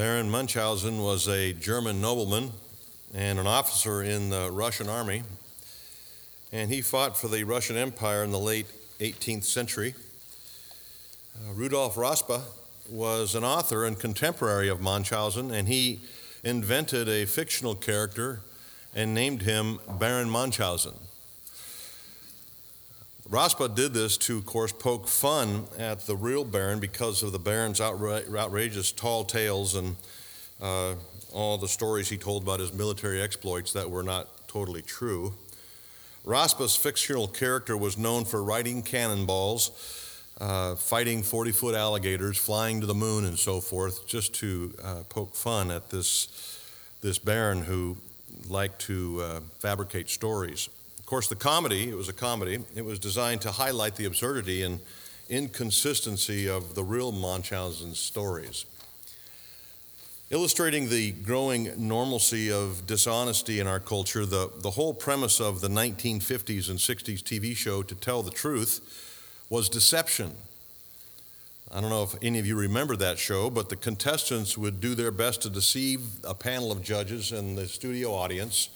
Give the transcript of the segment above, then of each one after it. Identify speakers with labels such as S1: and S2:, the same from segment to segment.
S1: Baron Munchausen was a German nobleman and an officer in the Russian army, and he fought for the Russian Empire in the late 18th century. Uh, Rudolf Raspe was an author and contemporary of Munchausen, and he invented a fictional character and named him Baron Munchausen. Raspe did this to, of course, poke fun at the real Baron because of the Baron's outra- outrageous tall tales and uh, all the stories he told about his military exploits that were not totally true. Raspe's fictional character was known for riding cannonballs, uh, fighting 40 foot alligators, flying to the moon, and so forth, just to uh, poke fun at this, this Baron who liked to uh, fabricate stories. Of course, the comedy, it was a comedy, it was designed to highlight the absurdity and inconsistency of the real Munchausen stories. Illustrating the growing normalcy of dishonesty in our culture, the, the whole premise of the 1950s and 60s TV show To Tell the Truth was deception. I don't know if any of you remember that show, but the contestants would do their best to deceive a panel of judges and the studio audience.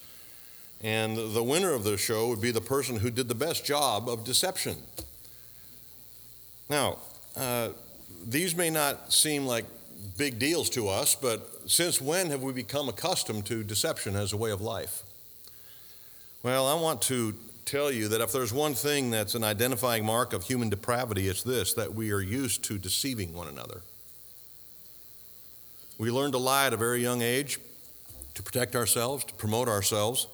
S1: And the winner of the show would be the person who did the best job of deception. Now, uh, these may not seem like big deals to us, but since when have we become accustomed to deception as a way of life? Well, I want to tell you that if there's one thing that's an identifying mark of human depravity, it's this that we are used to deceiving one another. We learn to lie at a very young age to protect ourselves, to promote ourselves.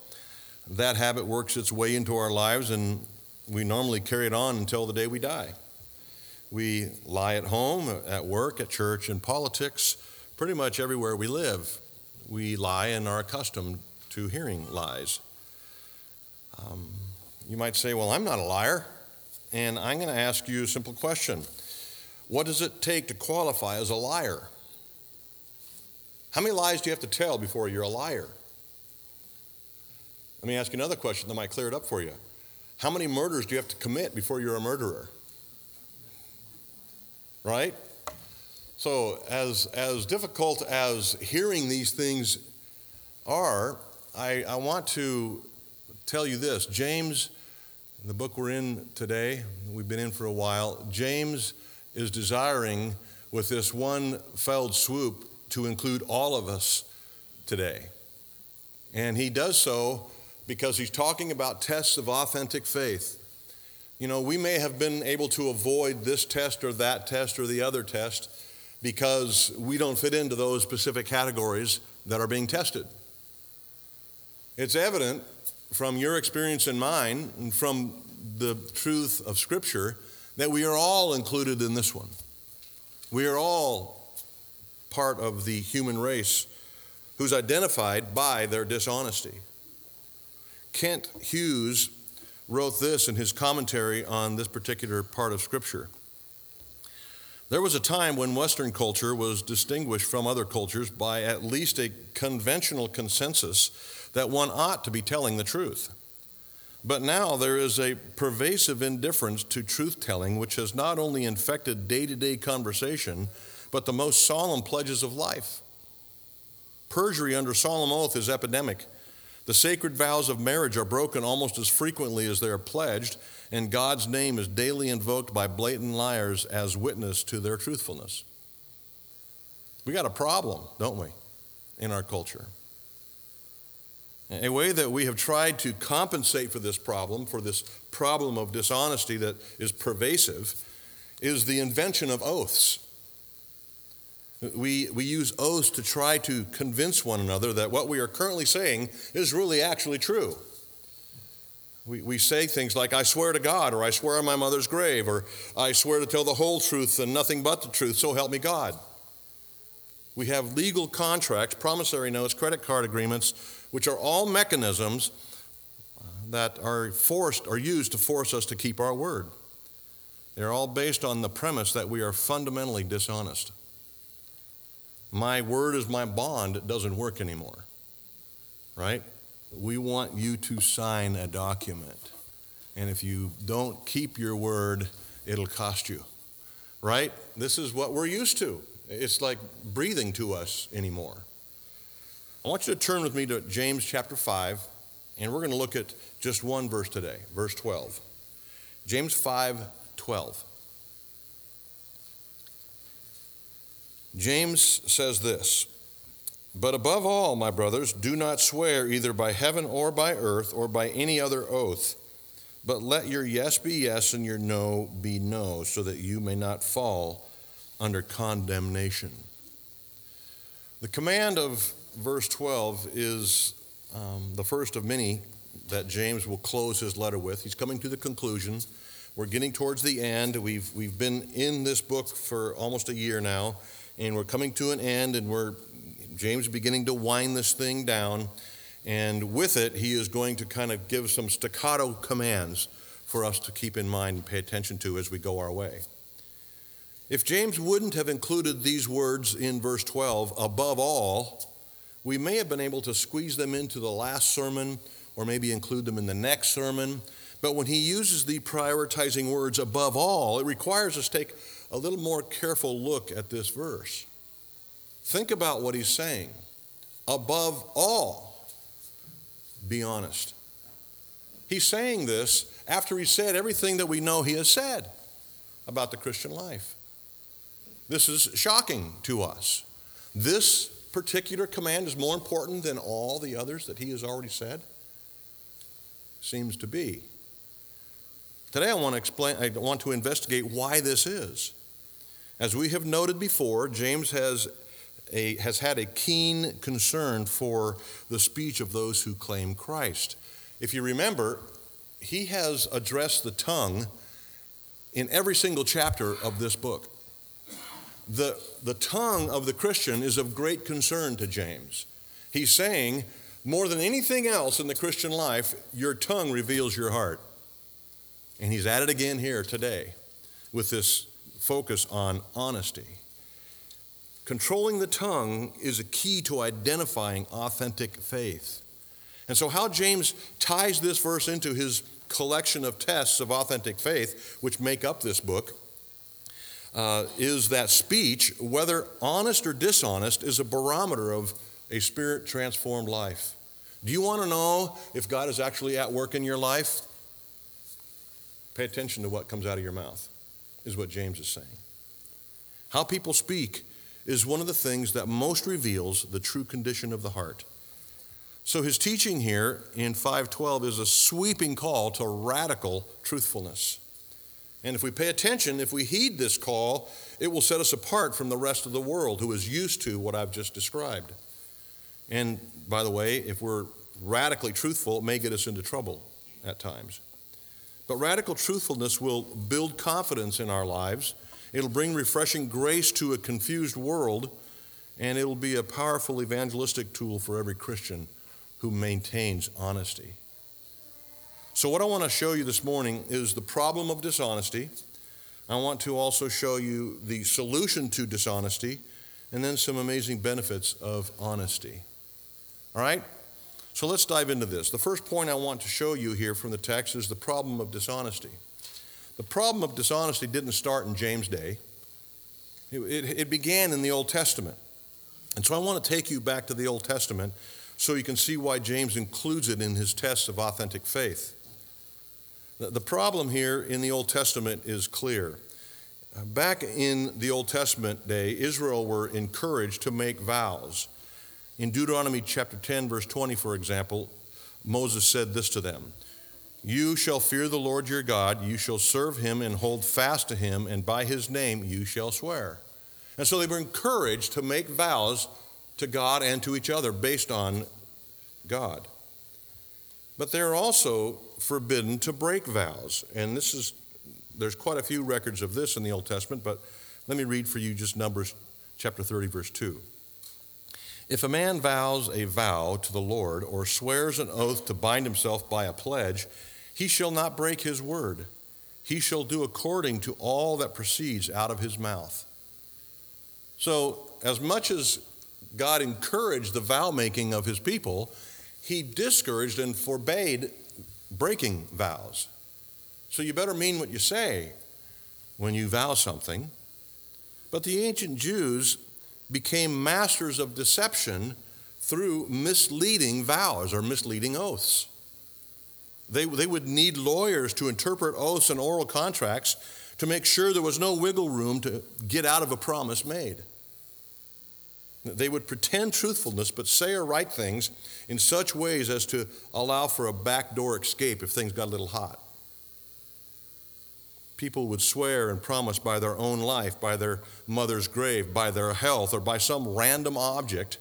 S1: That habit works its way into our lives, and we normally carry it on until the day we die. We lie at home, at work, at church, in politics, pretty much everywhere we live. We lie and are accustomed to hearing lies. Um, you might say, Well, I'm not a liar. And I'm going to ask you a simple question What does it take to qualify as a liar? How many lies do you have to tell before you're a liar? Let me ask you another question that might clear it up for you. How many murders do you have to commit before you're a murderer? Right? So, as, as difficult as hearing these things are, I, I want to tell you this. James, the book we're in today, we've been in for a while, James is desiring with this one felled swoop to include all of us today. And he does so because he's talking about tests of authentic faith. You know, we may have been able to avoid this test or that test or the other test because we don't fit into those specific categories that are being tested. It's evident from your experience and mine, and from the truth of Scripture, that we are all included in this one. We are all part of the human race who's identified by their dishonesty. Kent Hughes wrote this in his commentary on this particular part of Scripture. There was a time when Western culture was distinguished from other cultures by at least a conventional consensus that one ought to be telling the truth. But now there is a pervasive indifference to truth telling, which has not only infected day to day conversation, but the most solemn pledges of life. Perjury under solemn oath is epidemic. The sacred vows of marriage are broken almost as frequently as they are pledged, and God's name is daily invoked by blatant liars as witness to their truthfulness. We got a problem, don't we, in our culture? A way that we have tried to compensate for this problem, for this problem of dishonesty that is pervasive, is the invention of oaths. We, we use oaths to try to convince one another that what we are currently saying is really actually true. We, we say things like, I swear to God, or I swear on my mother's grave, or I swear to tell the whole truth and nothing but the truth, so help me God. We have legal contracts, promissory notes, credit card agreements, which are all mechanisms that are forced or used to force us to keep our word. They're all based on the premise that we are fundamentally dishonest. My word is my bond, it doesn't work anymore. Right? We want you to sign a document. And if you don't keep your word, it'll cost you. Right? This is what we're used to It's like breathing to us anymore. I want you to turn with me to James chapter 5, and we're going to look at just one verse today, verse 12. James 5 12. James says this But above all, my brothers, do not swear either by heaven or by earth or by any other oath, but let your yes be yes and your no be no, so that you may not fall under condemnation. The command of verse 12 is um, the first of many that James will close his letter with. He's coming to the conclusion. We're getting towards the end. We've, we've been in this book for almost a year now, and we're coming to an end, and we're James beginning to wind this thing down. And with it, he is going to kind of give some staccato commands for us to keep in mind and pay attention to as we go our way. If James wouldn't have included these words in verse 12, above all, we may have been able to squeeze them into the last sermon or maybe include them in the next sermon. But when he uses the prioritizing words above all, it requires us to take a little more careful look at this verse. Think about what he's saying. Above all, be honest. He's saying this after he said everything that we know he has said about the Christian life. This is shocking to us. This particular command is more important than all the others that he has already said? Seems to be. Today I want to explain I want to investigate why this is. As we have noted before, James has a, has had a keen concern for the speech of those who claim Christ. If you remember, he has addressed the tongue in every single chapter of this book the, the tongue of the Christian is of great concern to James. He's saying, more than anything else in the Christian life, your tongue reveals your heart. And he's at it again here today with this focus on honesty. Controlling the tongue is a key to identifying authentic faith. And so, how James ties this verse into his collection of tests of authentic faith, which make up this book, uh, is that speech, whether honest or dishonest, is a barometer of a spirit transformed life. Do you want to know if God is actually at work in your life? Pay attention to what comes out of your mouth, is what James is saying. How people speak is one of the things that most reveals the true condition of the heart. So his teaching here in 512 is a sweeping call to radical truthfulness. And if we pay attention, if we heed this call, it will set us apart from the rest of the world who is used to what I've just described. And by the way, if we're radically truthful, it may get us into trouble at times. But radical truthfulness will build confidence in our lives. It'll bring refreshing grace to a confused world, and it'll be a powerful evangelistic tool for every Christian who maintains honesty. So, what I want to show you this morning is the problem of dishonesty. I want to also show you the solution to dishonesty and then some amazing benefits of honesty. All right? So, let's dive into this. The first point I want to show you here from the text is the problem of dishonesty. The problem of dishonesty didn't start in James' day, it, it, it began in the Old Testament. And so, I want to take you back to the Old Testament so you can see why James includes it in his tests of authentic faith. The problem here in the Old Testament is clear. Back in the Old Testament day, Israel were encouraged to make vows. In Deuteronomy chapter 10, verse 20, for example, Moses said this to them You shall fear the Lord your God, you shall serve him and hold fast to him, and by his name you shall swear. And so they were encouraged to make vows to God and to each other based on God. But they're also forbidden to break vows. And this is, there's quite a few records of this in the Old Testament, but let me read for you just Numbers chapter 30, verse 2. If a man vows a vow to the Lord or swears an oath to bind himself by a pledge, he shall not break his word. He shall do according to all that proceeds out of his mouth. So, as much as God encouraged the vow making of his people, he discouraged and forbade breaking vows. So you better mean what you say when you vow something. But the ancient Jews became masters of deception through misleading vows or misleading oaths. They, they would need lawyers to interpret oaths and oral contracts to make sure there was no wiggle room to get out of a promise made. They would pretend truthfulness but say or write things in such ways as to allow for a backdoor escape if things got a little hot. People would swear and promise by their own life, by their mother's grave, by their health, or by some random object,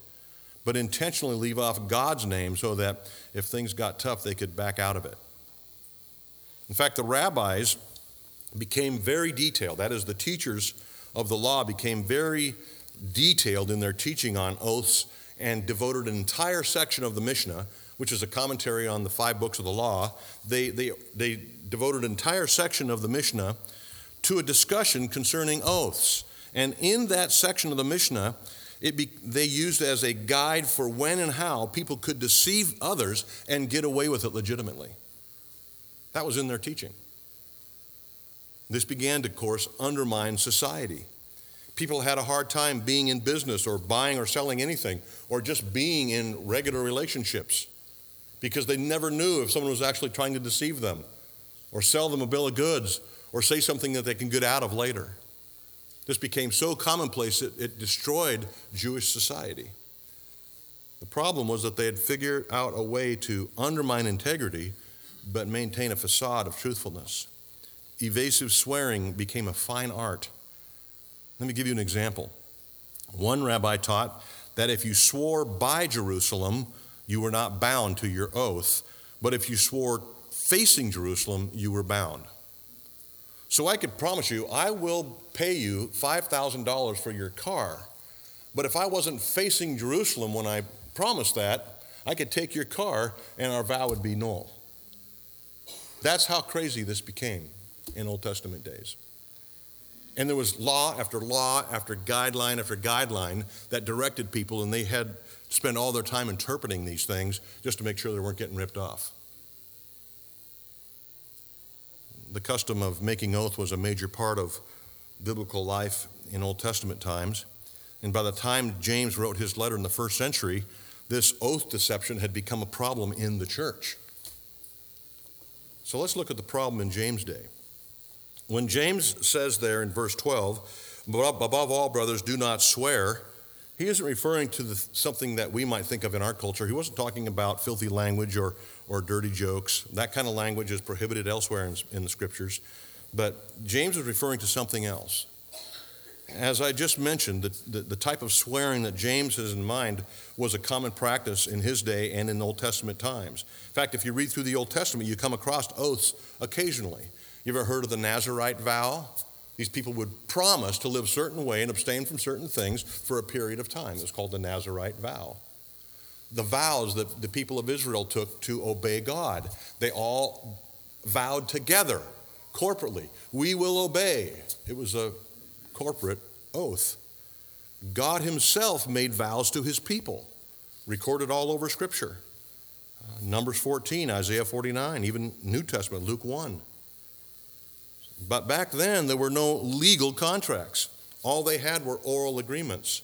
S1: but intentionally leave off God's name so that if things got tough, they could back out of it. In fact, the rabbis became very detailed. That is, the teachers of the law became very detailed in their teaching on oaths and devoted an entire section of the Mishnah, which is a commentary on the five books of the law. They, they, they devoted an entire section of the Mishnah to a discussion concerning oaths. And in that section of the Mishnah, it be, they used as a guide for when and how people could deceive others and get away with it legitimately. That was in their teaching. This began to, of course, undermine society. People had a hard time being in business or buying or selling anything or just being in regular relationships because they never knew if someone was actually trying to deceive them or sell them a bill of goods or say something that they can get out of later. This became so commonplace that it destroyed Jewish society. The problem was that they had figured out a way to undermine integrity but maintain a facade of truthfulness. Evasive swearing became a fine art. Let me give you an example. One rabbi taught that if you swore by Jerusalem, you were not bound to your oath, but if you swore facing Jerusalem, you were bound. So I could promise you, I will pay you $5,000 for your car. But if I wasn't facing Jerusalem when I promised that, I could take your car and our vow would be null. That's how crazy this became in Old Testament days. And there was law after law after guideline after guideline that directed people, and they had spent all their time interpreting these things just to make sure they weren't getting ripped off. The custom of making oath was a major part of biblical life in Old Testament times. And by the time James wrote his letter in the first century, this oath deception had become a problem in the church. So let's look at the problem in James' day. When James says there in verse 12, above all, brothers, do not swear, he isn't referring to the, something that we might think of in our culture. He wasn't talking about filthy language or, or dirty jokes. That kind of language is prohibited elsewhere in, in the scriptures. But James is referring to something else. As I just mentioned, the, the, the, type of swearing that James has in mind was a common practice in his day and in Old Testament times. In fact, if you read through the Old Testament, you come across oaths occasionally. You ever heard of the Nazarite vow? These people would promise to live a certain way and abstain from certain things for a period of time. It's called the Nazarite vow. The vows that the people of Israel took to obey God, they all vowed together, corporately. We will obey. It was a corporate oath. God Himself made vows to His people, recorded all over Scripture. Uh, Numbers 14, Isaiah 49, even New Testament, Luke 1. But back then, there were no legal contracts. All they had were oral agreements.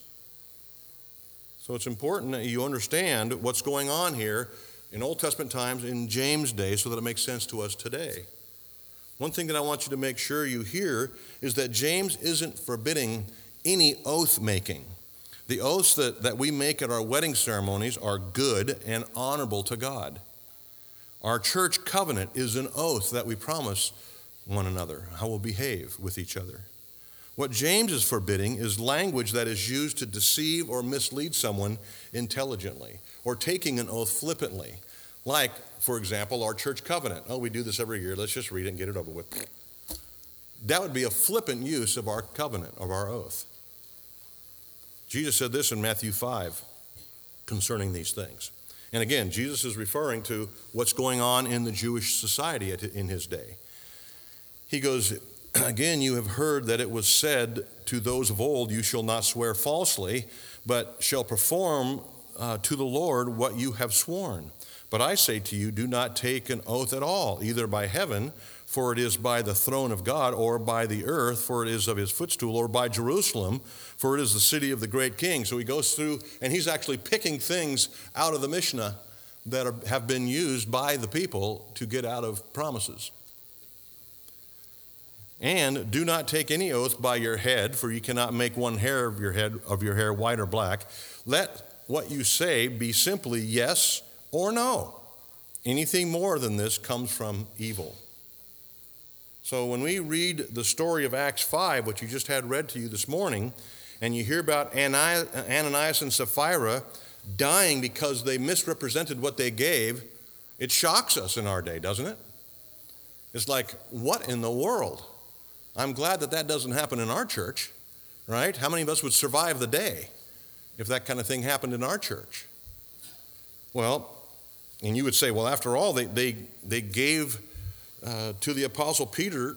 S1: So it's important that you understand what's going on here in Old Testament times in James' day so that it makes sense to us today. One thing that I want you to make sure you hear is that James isn't forbidding any oath making. The oaths that, that we make at our wedding ceremonies are good and honorable to God. Our church covenant is an oath that we promise one another, how we'll behave with each other. What James is forbidding is language that is used to deceive or mislead someone intelligently, or taking an oath flippantly, like, for example, our church covenant. Oh, we do this every year. Let's just read it and get it over with. That would be a flippant use of our covenant, of our oath. Jesus said this in Matthew 5 concerning these things. And again, Jesus is referring to what's going on in the Jewish society in his day. He goes, Again, you have heard that it was said to those of old, You shall not swear falsely, but shall perform uh, to the Lord what you have sworn. But I say to you, do not take an oath at all, either by heaven, for it is by the throne of God, or by the earth, for it is of his footstool, or by Jerusalem, for it is the city of the great king. So he goes through, and he's actually picking things out of the Mishnah that are, have been used by the people to get out of promises. And do not take any oath by your head, for you cannot make one hair of your head of your hair white or black. Let what you say be simply yes or no. Anything more than this comes from evil. So when we read the story of Acts 5, which you just had read to you this morning, and you hear about Ananias and Sapphira dying because they misrepresented what they gave, it shocks us in our day, doesn't it? It's like, what in the world? I'm glad that that doesn't happen in our church, right? How many of us would survive the day if that kind of thing happened in our church? Well, and you would say, well, after all, they, they, they gave uh, to the Apostle Peter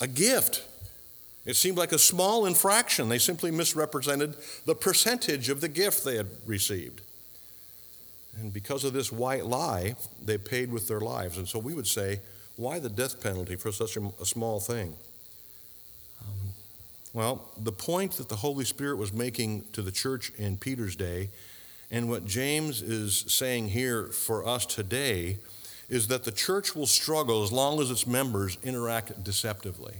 S1: a gift. It seemed like a small infraction. They simply misrepresented the percentage of the gift they had received. And because of this white lie, they paid with their lives. And so we would say, why the death penalty for such a, a small thing? Well, the point that the Holy Spirit was making to the church in Peter's day, and what James is saying here for us today, is that the church will struggle as long as its members interact deceptively.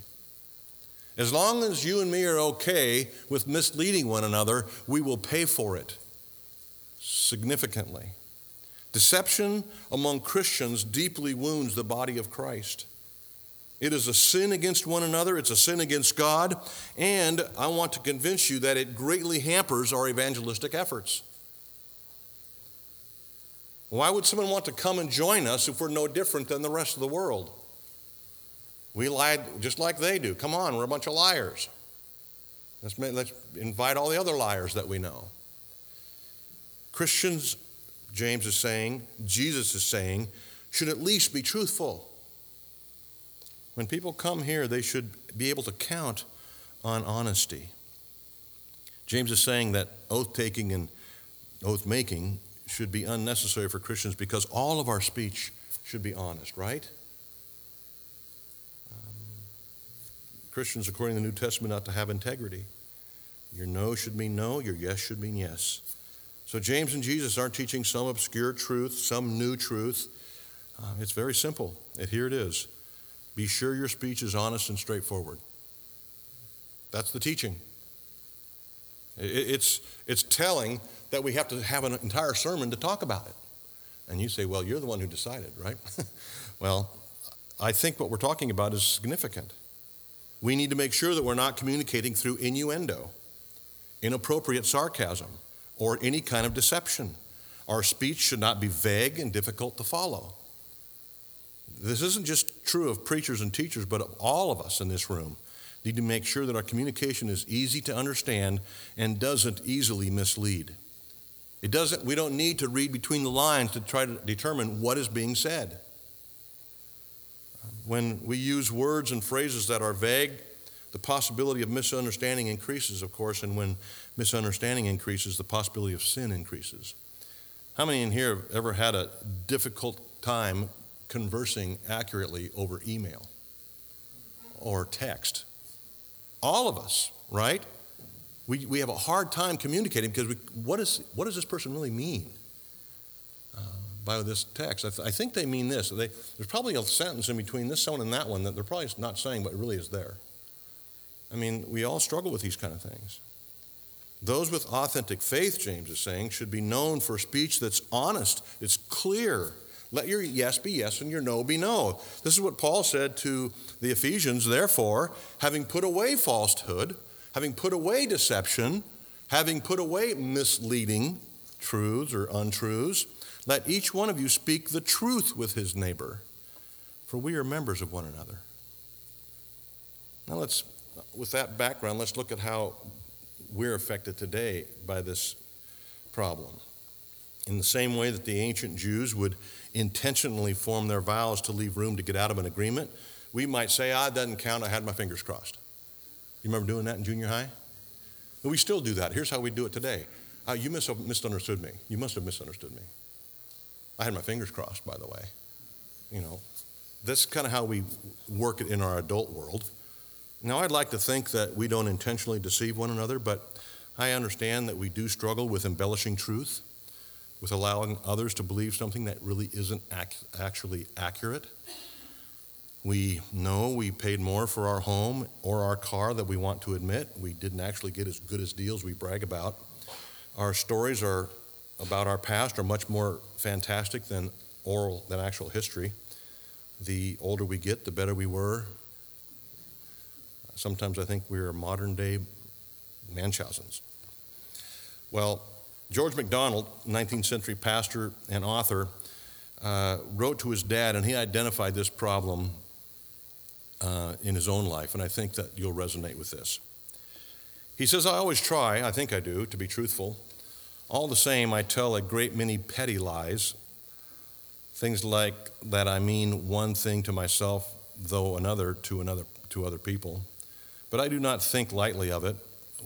S1: As long as you and me are okay with misleading one another, we will pay for it significantly. Deception among Christians deeply wounds the body of Christ. It is a sin against one another, it's a sin against God, and I want to convince you that it greatly hampers our evangelistic efforts. Why would someone want to come and join us if we're no different than the rest of the world? We lied just like they do. Come on, we're a bunch of liars. Let's, let's invite all the other liars that we know. Christians, James is saying, Jesus is saying, should at least be truthful. When people come here, they should be able to count on honesty. James is saying that oath taking and oath making should be unnecessary for Christians because all of our speech should be honest, right? Um, Christians, according to the New Testament, ought to have integrity. Your no should mean no, your yes should mean yes. So, James and Jesus aren't teaching some obscure truth, some new truth. Uh, it's very simple. And here it is be sure your speech is honest and straightforward. That's the teaching. It's, it's telling that we have to have an entire sermon to talk about it. And you say, well, you're the one who decided, right? well, I think what we're talking about is significant. We need to make sure that we're not communicating through innuendo, inappropriate sarcasm, or any kind of deception. Our speech should not be vague and difficult to follow. This isn't just true of preachers and teachers, but of all of us in this room need to make sure that our communication is easy to understand and doesn't easily mislead. It doesn't, we don't need to read between the lines to try to determine what is being said. When we use words and phrases that are vague, the possibility of misunderstanding increases, of course, and when misunderstanding increases, the possibility of sin increases. How many in here have ever had a difficult time conversing accurately over email or text. All of us, right? We, we have a hard time communicating because we, what, is, what does this person really mean uh, by this text? I, th- I, think they mean this. They, there's probably a sentence in between this one and that one that they're probably not saying, but it really is there. I mean, we all struggle with these kind of things. Those with authentic faith, James is saying, should be known for speech that's honest, it's clear, let your yes be yes and your no be no. This is what Paul said to the Ephesians. Therefore, having put away falsehood, having put away deception, having put away misleading truths or untruths, let each one of you speak the truth with his neighbor, for we are members of one another. Now, let's, with that background, let's look at how we're affected today by this problem. In the same way that the ancient Jews would intentionally form their vows to leave room to get out of an agreement, we might say, ah, it doesn't count, I had my fingers crossed. You remember doing that in junior high? But we still do that. Here's how we do it today. Uh, you mis- misunderstood me. You must have misunderstood me. I had my fingers crossed, by the way. You know, that's kind of how we work it in our adult world. Now, I'd like to think that we don't intentionally deceive one another, but I understand that we do struggle with embellishing truth, with allowing others to believe something that really isn't ac- actually accurate. We know we paid more for our home or our car that we want to admit. We didn't actually get as good as deals we brag about. Our stories are about our past are much more fantastic than oral than actual history. The older we get, the better we were. Sometimes I think we're modern day Munchausen's. Well, George MacDonald, 19th century pastor and author, uh, wrote to his dad, and he identified this problem uh, in his own life, and I think that you'll resonate with this. He says, I always try, I think I do, to be truthful. All the same, I tell a great many petty lies. Things like that I mean one thing to myself, though another to another to other people. But I do not think lightly of it.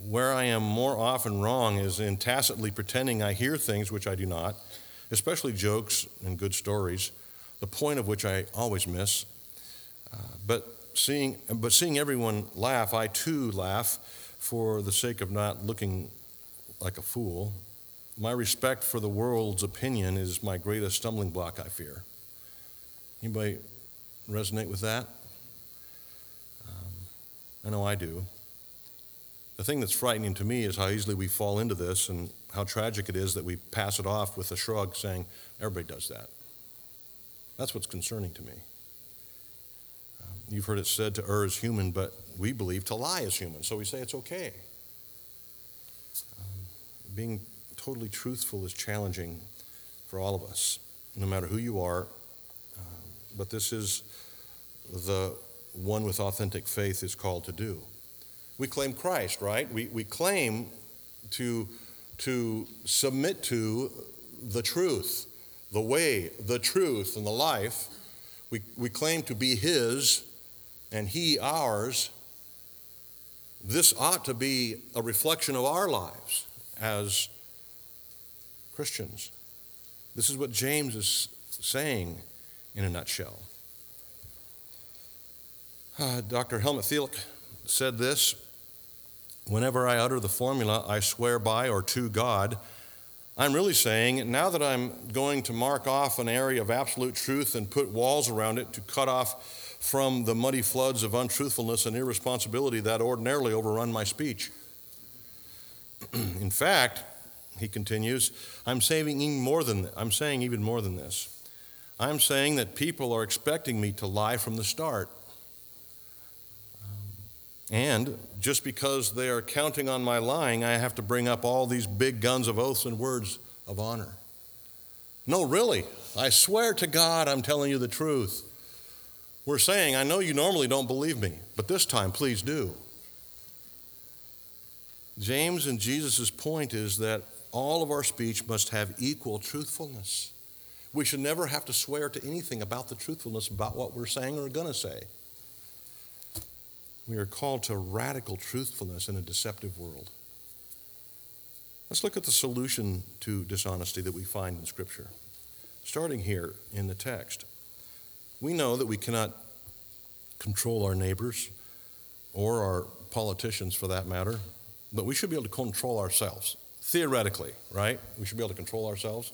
S1: Where I am more often wrong is in tacitly pretending I hear things which I do not, especially jokes and good stories, the point of which I always miss. Uh, but seeing, but seeing everyone laugh, I too laugh for the sake of not looking like a fool. My respect for the world's opinion is my greatest stumbling block, I fear. Anybody resonate with that? Um, I know I do. The thing that's frightening to me is how easily we fall into this and how tragic it is that we pass it off with a shrug saying, everybody does that. That's what's concerning to me. Um, you've heard it said to err is human, but we believe to lie is human, so we say it's okay. Um, being totally truthful is challenging for all of us, no matter who you are. Um, but this is the one with authentic faith is called to do. We claim Christ, right? We, we claim to, to submit to the truth, the way, the truth, and the life. We, we claim to be His and He ours. This ought to be a reflection of our lives as Christians. This is what James is saying in a nutshell. Uh, Dr. Helmut Thielicke said this Whenever I utter the formula, I swear by or to God, I'm really saying now that I'm going to mark off an area of absolute truth and put walls around it to cut off from the muddy floods of untruthfulness and irresponsibility that ordinarily overrun my speech. In fact, he continues, I'm saying even more than I'm saying even more than this. I'm saying that people are expecting me to lie from the start. And just because they are counting on my lying, I have to bring up all these big guns of oaths and words of honor. No, really, I swear to God I'm telling you the truth. We're saying, I know you normally don't believe me, but this time please do. James and Jesus' point is that all of our speech must have equal truthfulness. We should never have to swear to anything about the truthfulness about what we're saying or going to say. We are called to radical truthfulness in a deceptive world. Let's look at the solution to dishonesty that we find in Scripture. Starting here in the text, we know that we cannot control our neighbors or our politicians for that matter, but we should be able to control ourselves. Theoretically, right? We should be able to control ourselves.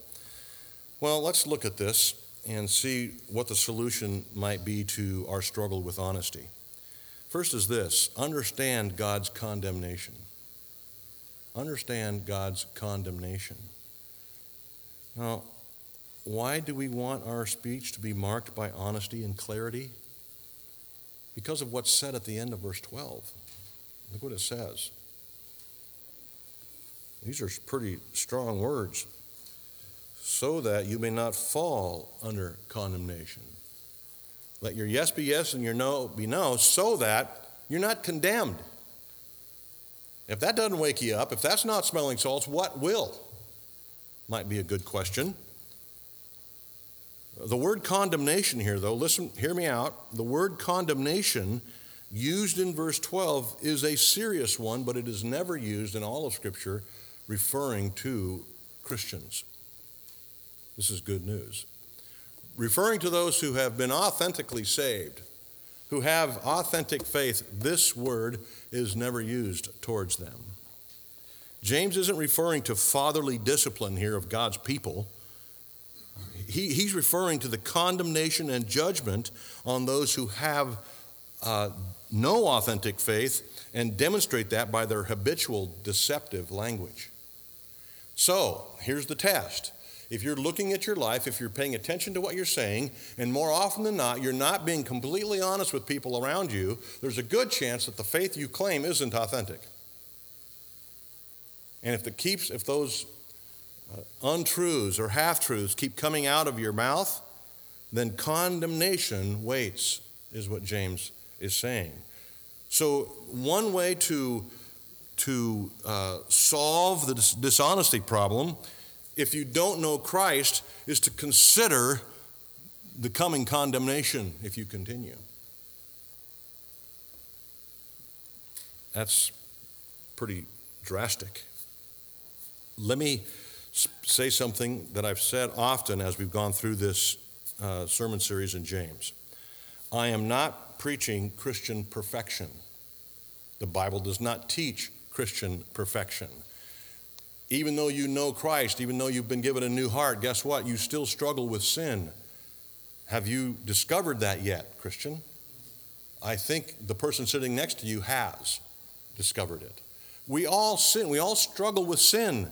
S1: Well, let's look at this and see what the solution might be to our struggle with honesty. First is this understand God's condemnation. Understand God's condemnation. Now, why do we want our speech to be marked by honesty and clarity? Because of what's said at the end of verse 12. Look what it says. These are pretty strong words. So that you may not fall under condemnation. Let your yes be yes and your no be no, so that you're not condemned. If that doesn't wake you up, if that's not smelling salts, what will? Might be a good question. The word condemnation here, though, listen, hear me out. The word condemnation used in verse 12 is a serious one, but it is never used in all of Scripture referring to Christians. This is good news. Referring to those who have been authentically saved, who have authentic faith, this word is never used towards them. James isn't referring to fatherly discipline here of God's people. He, he's referring to the condemnation and judgment on those who have uh, no authentic faith and demonstrate that by their habitual deceptive language. So, here's the test. If you're looking at your life, if you're paying attention to what you're saying, and more often than not, you're not being completely honest with people around you, there's a good chance that the faith you claim isn't authentic. And if, the keeps, if those uh, untruths or half truths keep coming out of your mouth, then condemnation waits, is what James is saying. So, one way to, to uh, solve the dis- dishonesty problem, if you don't know Christ, is to consider the coming condemnation if you continue. That's pretty drastic. Let me say something that I've said often as we've gone through this uh, sermon series in James. I am not preaching Christian perfection. The Bible does not teach Christian perfection. Even though you know Christ, even though you've been given a new heart, guess what? You still struggle with sin. Have you discovered that yet, Christian? I think the person sitting next to you has discovered it. We all sin, we all struggle with sin.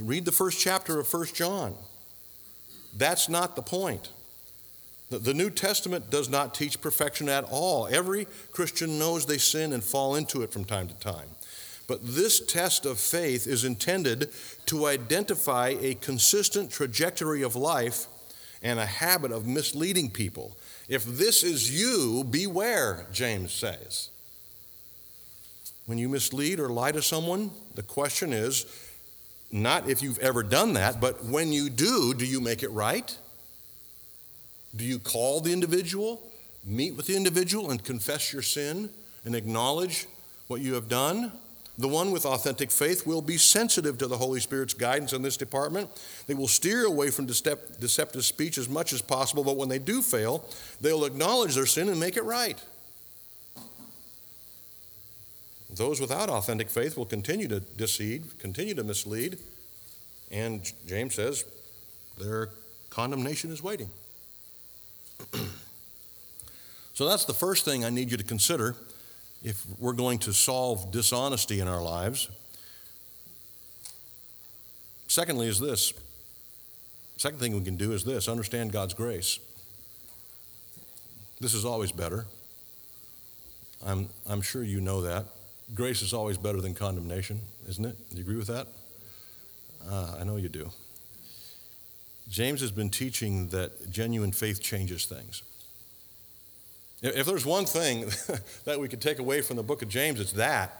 S1: Read the first chapter of 1 John. That's not the point. The New Testament does not teach perfection at all. Every Christian knows they sin and fall into it from time to time. But this test of faith is intended to identify a consistent trajectory of life and a habit of misleading people. If this is you, beware, James says. When you mislead or lie to someone, the question is not if you've ever done that, but when you do, do you make it right? Do you call the individual, meet with the individual, and confess your sin and acknowledge what you have done? The one with authentic faith will be sensitive to the Holy Spirit's guidance in this department. They will steer away from deceptive speech as much as possible, but when they do fail, they'll acknowledge their sin and make it right. Those without authentic faith will continue to deceive, continue to mislead, and James says their condemnation is waiting. so that's the first thing I need you to consider if we're going to solve dishonesty in our lives. Secondly, is this. Second thing we can do is this understand God's grace. This is always better. I'm, I'm sure you know that grace is always better than condemnation, isn't it? Do you agree with that? Uh, I know you do. James has been teaching that genuine faith changes things. If there's one thing that we could take away from the book of James, it's that.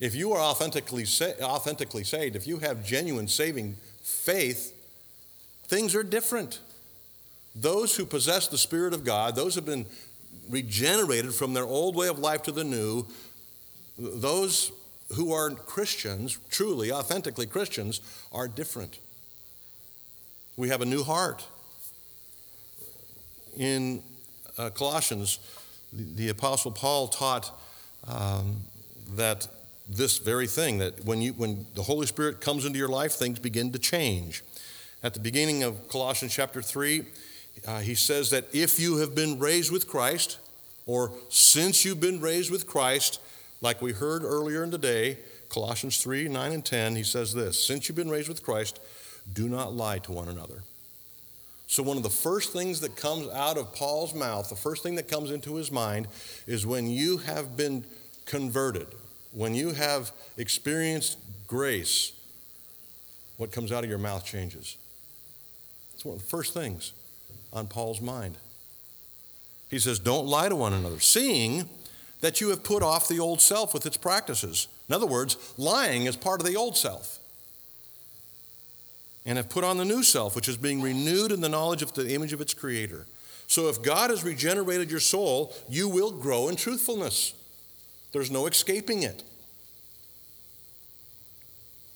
S1: If you are authentically, sa- authentically saved, if you have genuine saving faith, things are different. Those who possess the Spirit of God, those who have been regenerated from their old way of life to the new, those who are Christians, truly, authentically Christians, are different. We have a new heart. In uh, Colossians, the, the, Apostle Paul taught um, that this very thing that when, you, when the Holy Spirit comes into your life, things begin to change. At the beginning of Colossians chapter 3, uh, he says that if you have been raised with Christ, or since you've been raised with Christ, like we heard earlier in the day, Colossians 3 9 and 10, he says this Since you've been raised with Christ, do not lie to one another. So, one of the first things that comes out of Paul's mouth, the first thing that comes into his mind, is when you have been converted, when you have experienced grace, what comes out of your mouth changes. It's one of the first things on Paul's mind. He says, Don't lie to one another, seeing that you have put off the old self with its practices. In other words, lying is part of the old self. And have put on the new self, which is being renewed in the knowledge of the image of its creator. So if God has regenerated your soul, you will grow in truthfulness. There's no escaping it.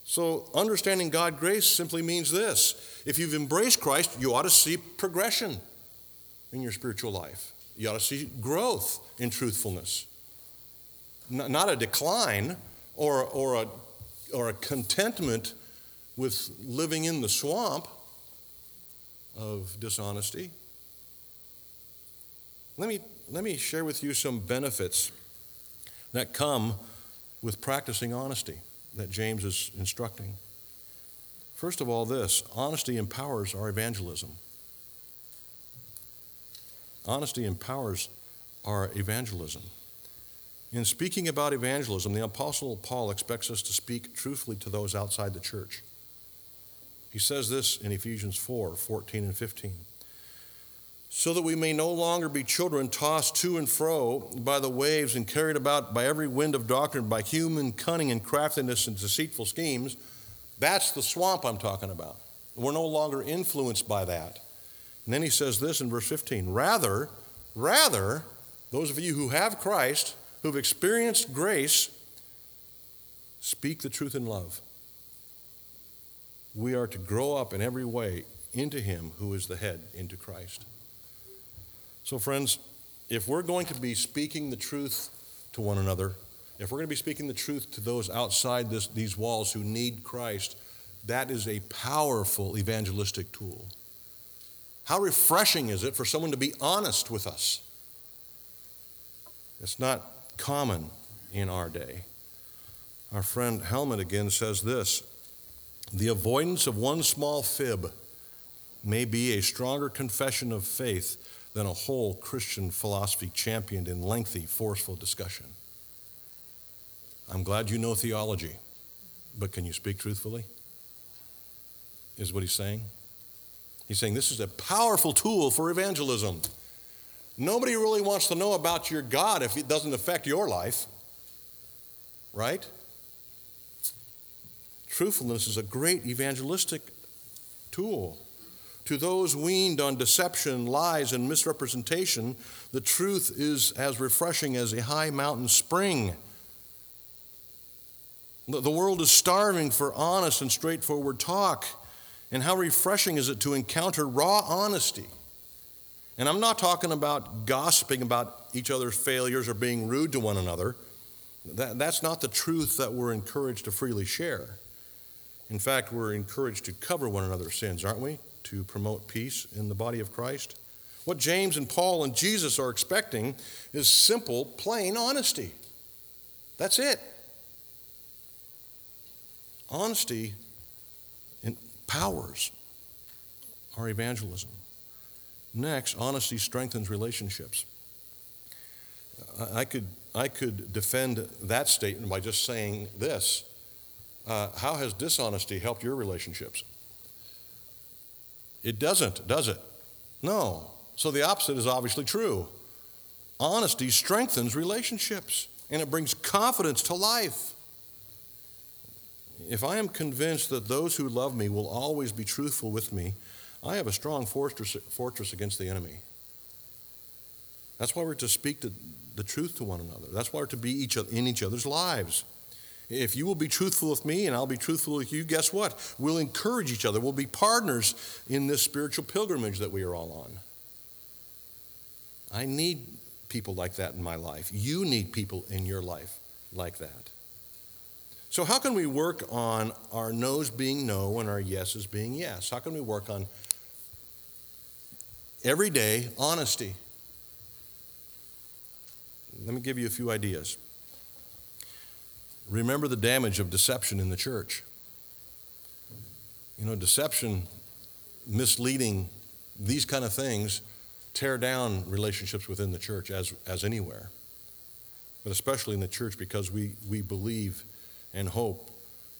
S1: So, understanding God grace simply means this if you've embraced Christ, you ought to see progression in your spiritual life, you ought to see growth in truthfulness, not a decline or, or, a, or a contentment with living in the swamp of dishonesty. Let me, let me share with you some benefits that come with practicing honesty that James is instructing. First of all, this honesty empowers our evangelism. Honesty empowers our evangelism. In speaking about evangelism, the Apostle Paul expects us to speak truthfully to those outside the church. He says this in Ephesians 4 14 and 15 so that we may no longer be children tossed to and fro by the waves and carried about by every wind of doctrine, by human cunning and craftiness and deceitful schemes. That's the swamp I'm talking about. We're no longer influenced by that. And then he says this in verse 15 Rather, rather, those of you who have Christ, who've experienced grace, speak the truth in love. We are to grow up in every way into Him who is the head, into Christ. So, friends, if we're going to be speaking the truth to one another, if we're going to be speaking the truth to those outside this, these walls who need Christ, that is a powerful evangelistic tool. How refreshing is it for someone to be honest with us? It's not common in our day. Our friend Helmut again says this The avoidance of one small fib may be a stronger confession of faith than a whole Christian philosophy championed in lengthy, forceful discussion. I'm glad you know theology, but can you speak truthfully? Is what he's saying. He's saying this is a powerful tool for evangelism. Nobody really wants to know about your God if it doesn't affect your life, right? Truthfulness is a great evangelistic tool. To those weaned on deception, lies, and misrepresentation, the truth is as refreshing as a high mountain spring. The world is starving for honest and straightforward talk. And how refreshing is it to encounter raw honesty? And I'm not talking about gossiping about each other's failures or being rude to one another. That, that's not the truth that we're encouraged to freely share. In fact, we're encouraged to cover one another's sins, aren't we? to promote peace in the body of Christ. What James and Paul and Jesus are expecting is simple, plain honesty. That's it. Honesty empowers our evangelism. Next, honesty strengthens relationships. I could, I could defend that statement by just saying this uh, How has dishonesty helped your relationships? It doesn't, does it? No. So the opposite is obviously true. Honesty strengthens relationships and it brings confidence to life. If I am convinced that those who love me will always be truthful with me, I have a strong fortress, fortress against the enemy. That's why we're to speak the, the truth to one another. That's why we're to be each, in each other's lives. If you will be truthful with me and I'll be truthful with you, guess what? We'll encourage each other. We'll be partners in this spiritual pilgrimage that we are all on. I need people like that in my life. You need people in your life like that. So, how can we work on our no's being no and our yeses being yes? How can we work on everyday honesty? Let me give you a few ideas. Remember the damage of deception in the church. You know, deception, misleading, these kind of things tear down relationships within the church as, as anywhere, but especially in the church because we, we believe and hope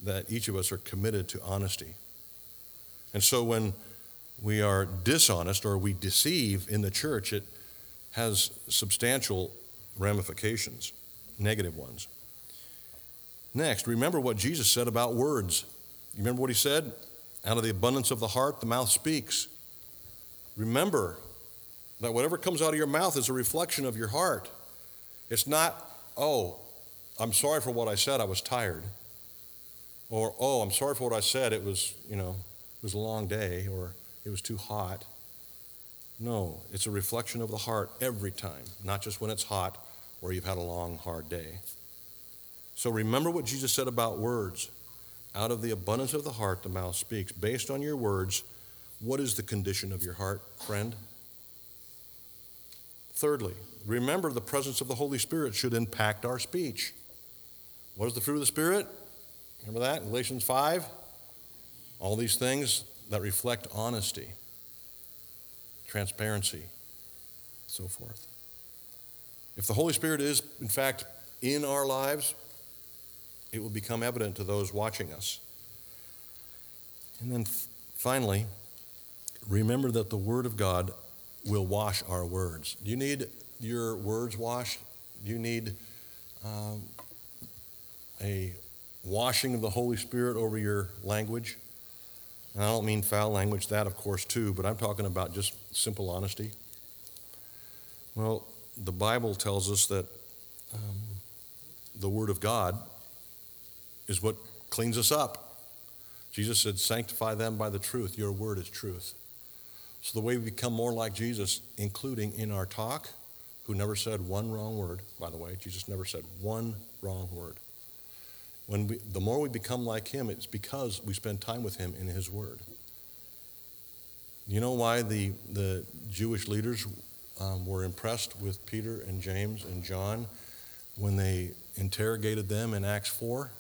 S1: that each of us are committed to honesty. And so when we are dishonest or we deceive in the church, it has substantial ramifications, negative ones. Next, remember what Jesus said about words. You remember what he said? Out of the abundance of the heart, the mouth speaks. Remember that whatever comes out of your mouth is a reflection of your heart. It's not, oh, I'm sorry for what I said, I was tired. Or, oh, I'm sorry for what I said. It was, you know, it was a long day or it was too hot. No, it's a reflection of the heart every time, not just when it's hot or you've had a long, hard day. So remember what Jesus said about words. Out of the abundance of the heart, the mouth speaks. Based on your words, what is the condition of your heart, friend? Thirdly, remember the presence of the Holy Spirit should impact our speech. What is the fruit of the Spirit? Remember that? Galatians 5? All these things that reflect honesty, transparency, so forth. If the Holy Spirit is, in fact, in our lives, it will become evident to those watching us. And then finally, remember that the Word of God will wash our words. Do you need your words washed? Do you need um, a washing of the Holy Spirit over your language? And I don't mean foul language, that of course too, but I'm talking about just simple honesty. Well, the Bible tells us that um, the Word of God is what cleans us up. Jesus said, Sanctify them by the truth. Your word is truth. So, the way we become more like Jesus, including in our talk, who never said one wrong word, by the way, Jesus never said one wrong word. When we, the more we become like him, it's because we spend time with him in his word. You know why the, the Jewish leaders um, were impressed with Peter and James and John when they interrogated them in Acts 4?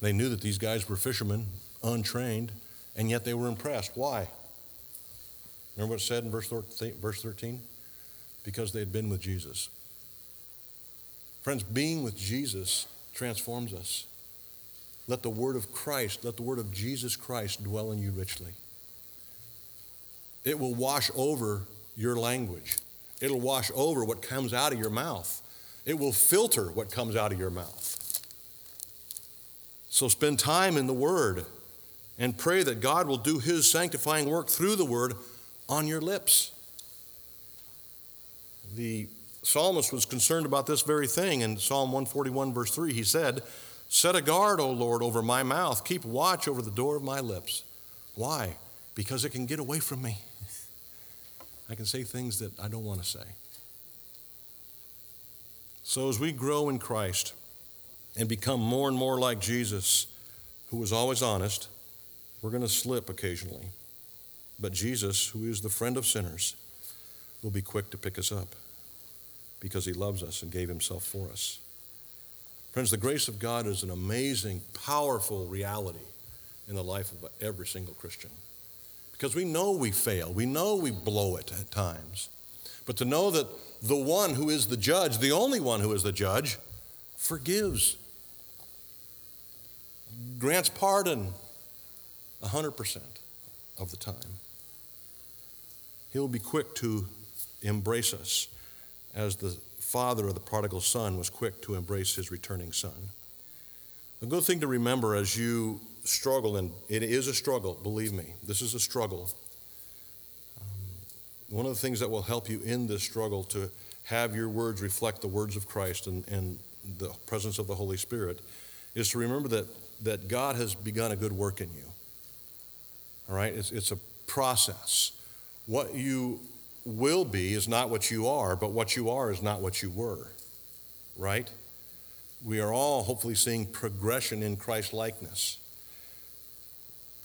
S1: They knew that these guys were fishermen, untrained, and yet they were impressed. Why? Remember what it said in verse 13? Because they had been with Jesus. Friends, being with Jesus transforms us. Let the word of Christ, let the word of Jesus Christ dwell in you richly. It will wash over your language, it'll wash over what comes out of your mouth, it will filter what comes out of your mouth. So spend time in the Word and pray that God will do His sanctifying work through the Word on your lips. The psalmist was concerned about this very thing in Psalm 141, verse 3. He said, Set a guard, O Lord, over my mouth. Keep watch over the door of my lips. Why? Because it can get away from me. I can say things that I don't want to say. So, as we grow in Christ and become more and more like Jesus, who was always honest, we're going to slip occasionally. But Jesus, who is the friend of sinners, will be quick to pick us up because he loves us and gave himself for us. Friends, the grace of God is an amazing, powerful reality in the life of every single Christian. Because we know we fail, we know we blow it at times. But to know that the one who is the judge, the only one who is the judge, forgives, grants pardon 100% of the time. He'll be quick to embrace us as the father of the prodigal son was quick to embrace his returning son. A good thing to remember as you struggle, and it is a struggle, believe me, this is a struggle. Um, one of the things that will help you in this struggle to have your words reflect the words of Christ and, and the presence of the Holy Spirit is to remember that, that God has begun a good work in you. All right? It's, it's a process. What you will be is not what you are, but what you are is not what you were. Right? We are all hopefully seeing progression in Christ likeness.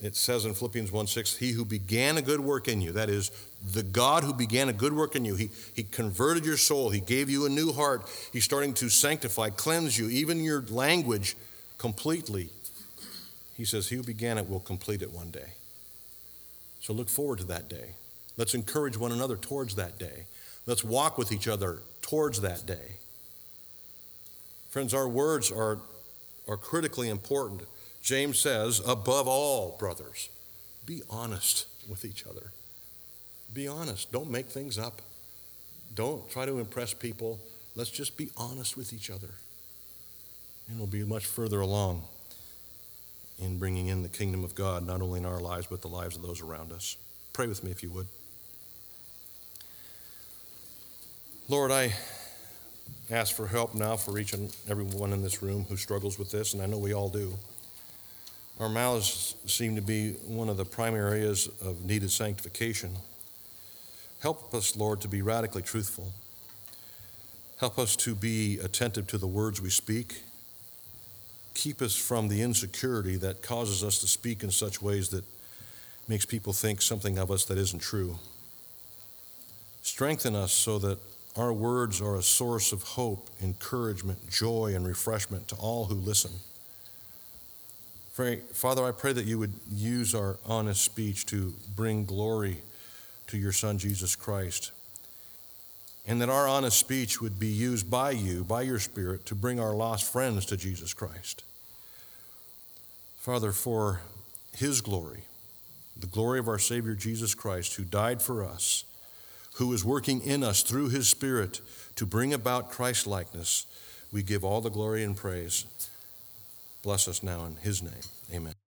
S1: It says in Philippians 1 6, He who began a good work in you, that is, the God who began a good work in you, he, he converted your soul, He gave you a new heart, He's starting to sanctify, cleanse you, even your language completely. He says, He who began it will complete it one day. So look forward to that day. Let's encourage one another towards that day. Let's walk with each other towards that day. Friends, our words are, are critically important. James says, above all, brothers, be honest with each other. Be honest. Don't make things up. Don't try to impress people. Let's just be honest with each other. And we'll be much further along in bringing in the kingdom of God, not only in our lives, but the lives of those around us. Pray with me if you would. Lord, I ask for help now for each and every one in this room who struggles with this, and I know we all do. Our mouths seem to be one of the primary areas of needed sanctification. Help us, Lord, to be radically truthful. Help us to be attentive to the words we speak. Keep us from the insecurity that causes us to speak in such ways that makes people think something of us that isn't true. Strengthen us so that our words are a source of hope, encouragement, joy, and refreshment to all who listen. Father, I pray that you would use our honest speech to bring glory to your Son, Jesus Christ, and that our honest speech would be used by you, by your Spirit, to bring our lost friends to Jesus Christ. Father, for his glory, the glory of our Savior Jesus Christ, who died for us, who is working in us through his Spirit to bring about Christ likeness, we give all the glory and praise. Bless us now in his name. Amen.